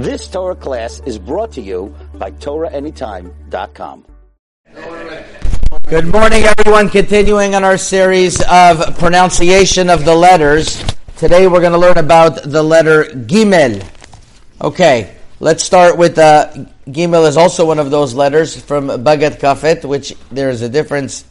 This Torah class is brought to you by TorahAnytime.com. Good morning, everyone. Continuing on our series of pronunciation of the letters. Today we're going to learn about the letter Gimel. Okay, let's start with uh, Gimel is also one of those letters from Bagat Kafet, which there is a difference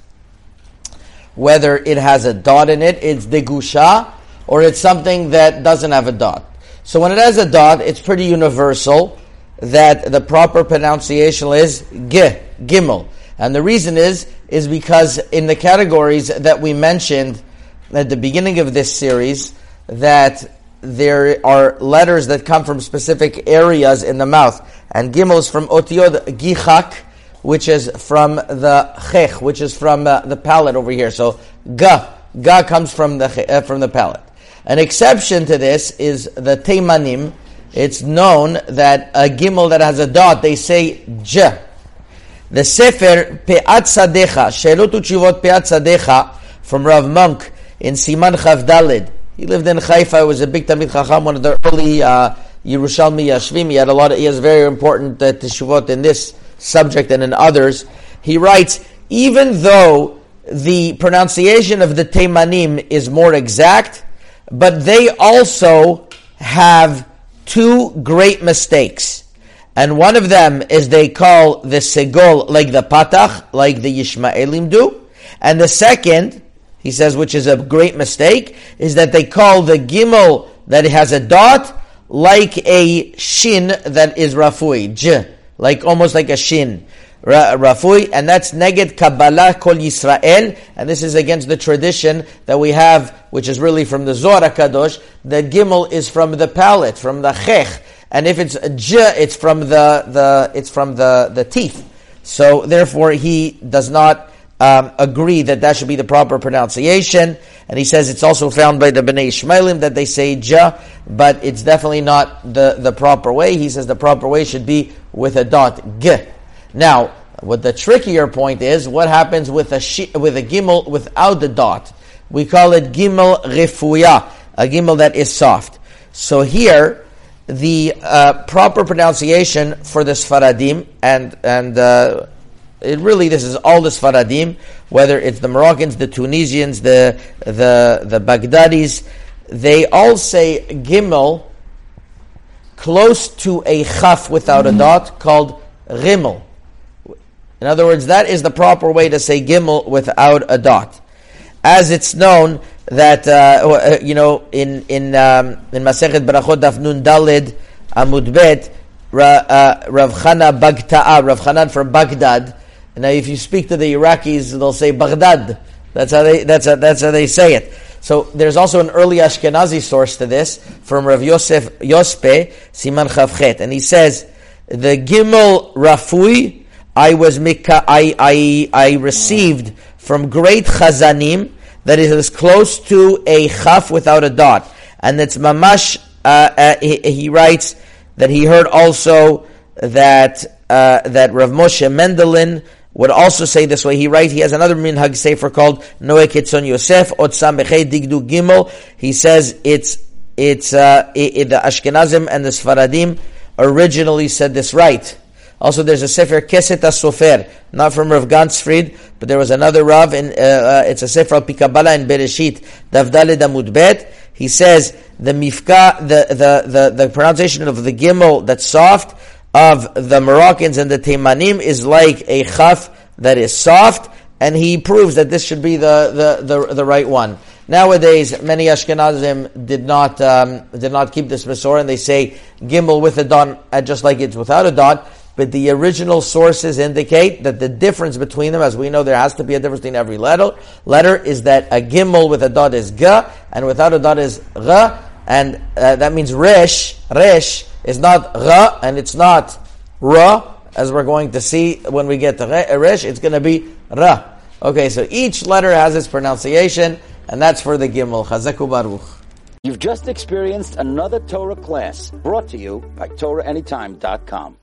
whether it has a dot in it, it's degusha, or it's something that doesn't have a dot. So when it has a dot, it's pretty universal that the proper pronunciation is g, gimel. And the reason is, is because in the categories that we mentioned at the beginning of this series, that there are letters that come from specific areas in the mouth. And gimel is from otiod gichak, which is from the chech, which is from uh, the palate over here. So ga, ga comes from the, uh, from the palate. An exception to this is the Teimanim. It's known that a gimel that has a dot, they say j. The Sefer Pe'at Sadecha, Shelot Uchivot Pe'at Sadecha, from Rav Monk in Siman Chavdalid. He lived in Haifa, was a big Talmid Chacham, one of the early uh, Yerushalmi Yashvim. He had a lot of, he has very important uh, teshuvot in this subject and in others. He writes, even though the pronunciation of the Teimanim is more exact, but they also have two great mistakes. And one of them is they call the segol like the patach, like the Yishmaelim do. And the second, he says, which is a great mistake, is that they call the gimel that has a dot like a shin that is rafui, j, like almost like a shin. Rafui, and that's neged Kabbalah Kol Yisrael, and this is against the tradition that we have, which is really from the Zohar Kadosh, that Gimel is from the palate, from the Chech, and if it's J, it's from the, the it's from the, the teeth. So therefore, he does not um, agree that that should be the proper pronunciation, and he says it's also found by the Bnei Ishmaelim that they say J, but it's definitely not the, the proper way. He says the proper way should be with a dot G. Now, what the trickier point is, what happens with a with a gimel without the dot? We call it gimel refuya, a gimel that is soft. So here, the uh, proper pronunciation for the Sfaradim, and and uh, it really this is all the Sfaradim, whether it's the Moroccans, the Tunisians, the the the Baghdadis, they all say gimel close to a chaf without a dot called gimel. In other words, that is the proper way to say gimel without a dot. As it's known that uh, uh you know in in um, in Masechet Berachot Daf Nun Dalid Amud Bet uh, Rav Chana Bagta'a Rav Chanan from Baghdad. Now, if you speak to the Iraqis, they'll say Baghdad. That's how they that's how, that's how they say it. So there's also an early Ashkenazi source to this from Rav Yosef Yospe Siman Chavchet, and he says the Gimel Rafui I was mika, I, I, I received from great chazanim that is close to a chaf without a dot. And it's mamash, uh, uh, he, he, writes that he heard also that, uh, that Rav Moshe Mendelin would also say this way. He writes, he has another minhag sefer called Noheg Katzon Yosef, Otsam Digdu Gimel. He says it's, it's, uh, it, it, the Ashkenazim and the Sfaradim originally said this right. Also, there's a Sefer Keset HaSofer, not from Rav Ganzfried, but there was another Rav, in, uh, uh, it's a Sefer al Pikabala in Bereshit, Davdale Damud Bet. He says the mifka, the, the, the, the pronunciation of the gimel that's soft of the Moroccans and the Teimanim is like a chaf that is soft, and he proves that this should be the, the, the, the right one. Nowadays, many Ashkenazim did not um, did not keep this Masor, and they say gimel with a dot, uh, just like it's without a dot but the original sources indicate that the difference between them, as we know there has to be a difference between every letter, letter is that a gimel with a dot is ga, and without a dot is ra, and uh, that means resh, resh is not ra, and it's not ra, as we're going to see when we get to resh, it's going to be ra. Okay, so each letter has its pronunciation, and that's for the gimel. Chazaku baruch. You've just experienced another Torah class brought to you by TorahAnytime.com.